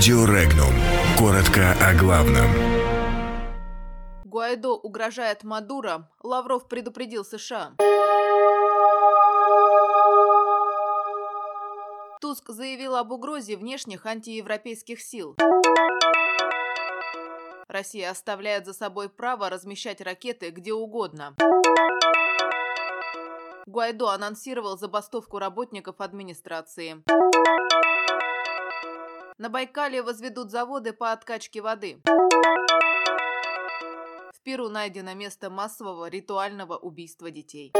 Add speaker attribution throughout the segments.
Speaker 1: Радио Регнум. Коротко о главном.
Speaker 2: Гуайдо угрожает Мадуро. Лавров предупредил США. Туск заявил об угрозе внешних антиевропейских сил. Россия оставляет за собой право размещать ракеты где угодно. Гуайдо анонсировал забастовку работников администрации. На Байкале возведут заводы по откачке воды. В Перу найдено место массового ритуального убийства детей.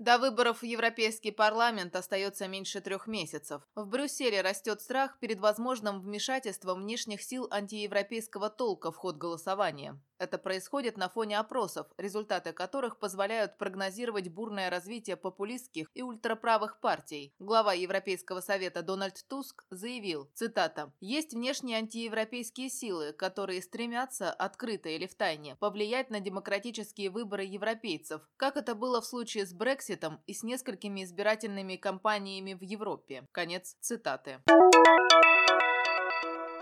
Speaker 2: До выборов в Европейский парламент остается меньше трех месяцев. В Брюсселе растет страх перед возможным вмешательством внешних сил антиевропейского толка в ход голосования. Это происходит на фоне опросов, результаты которых позволяют прогнозировать бурное развитие популистских и ультраправых партий. Глава Европейского совета Дональд Туск заявил, цитата, «Есть внешние антиевропейские силы, которые стремятся, открыто или втайне, повлиять на демократические выборы европейцев, как это было в случае с Брекситом и с несколькими избирательными кампаниями в Европе». Конец цитаты.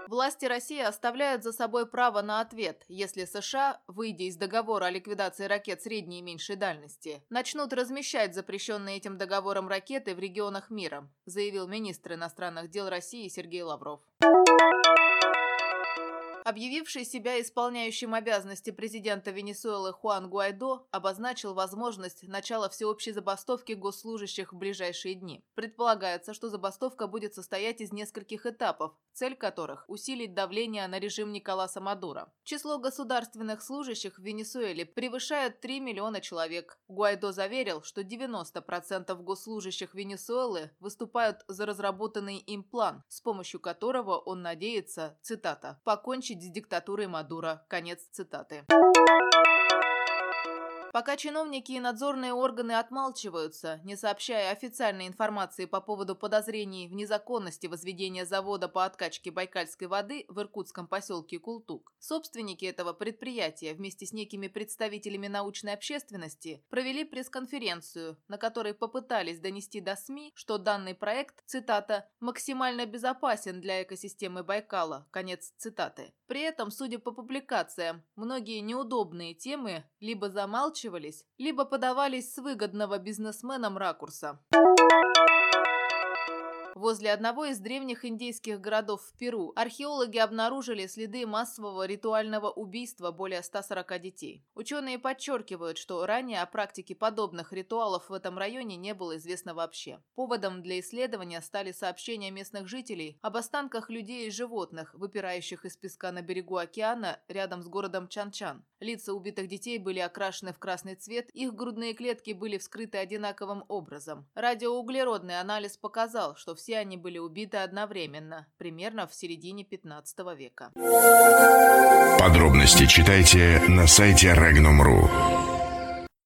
Speaker 2: Власти России оставляют за собой право на ответ, если США, выйдя из договора о ликвидации ракет средней и меньшей дальности, начнут размещать запрещенные этим договором ракеты в регионах мира, заявил министр иностранных дел России Сергей Лавров. Объявивший себя исполняющим обязанности президента Венесуэлы Хуан Гуайдо обозначил возможность начала всеобщей забастовки госслужащих в ближайшие дни. Предполагается, что забастовка будет состоять из нескольких этапов, цель которых – усилить давление на режим Николаса Мадуро. Число государственных служащих в Венесуэле превышает 3 миллиона человек. Гуайдо заверил, что 90% госслужащих Венесуэлы выступают за разработанный им план, с помощью которого он надеется, цитата, «покончить покончить с диктатурой Мадуро. Конец цитаты. Пока чиновники и надзорные органы отмалчиваются, не сообщая официальной информации по поводу подозрений в незаконности возведения завода по откачке байкальской воды в иркутском поселке Култук, собственники этого предприятия вместе с некими представителями научной общественности провели пресс-конференцию, на которой попытались донести до СМИ, что данный проект, цитата, «максимально безопасен для экосистемы Байкала», конец цитаты. При этом, судя по публикациям, многие неудобные темы либо замалчивали, замалчивались, либо подавались с выгодного бизнесменам ракурса. Возле одного из древних индейских городов в Перу археологи обнаружили следы массового ритуального убийства более 140 детей. Ученые подчеркивают, что ранее о практике подобных ритуалов в этом районе не было известно вообще. Поводом для исследования стали сообщения местных жителей об останках людей и животных, выпирающих из песка на берегу океана рядом с городом Чанчан. Лица убитых детей были окрашены в красный цвет, их грудные клетки были вскрыты одинаковым образом. Радиоуглеродный анализ показал, что все все они были убиты одновременно, примерно в середине 15 века.
Speaker 1: Подробности читайте на сайте Regnum.ru.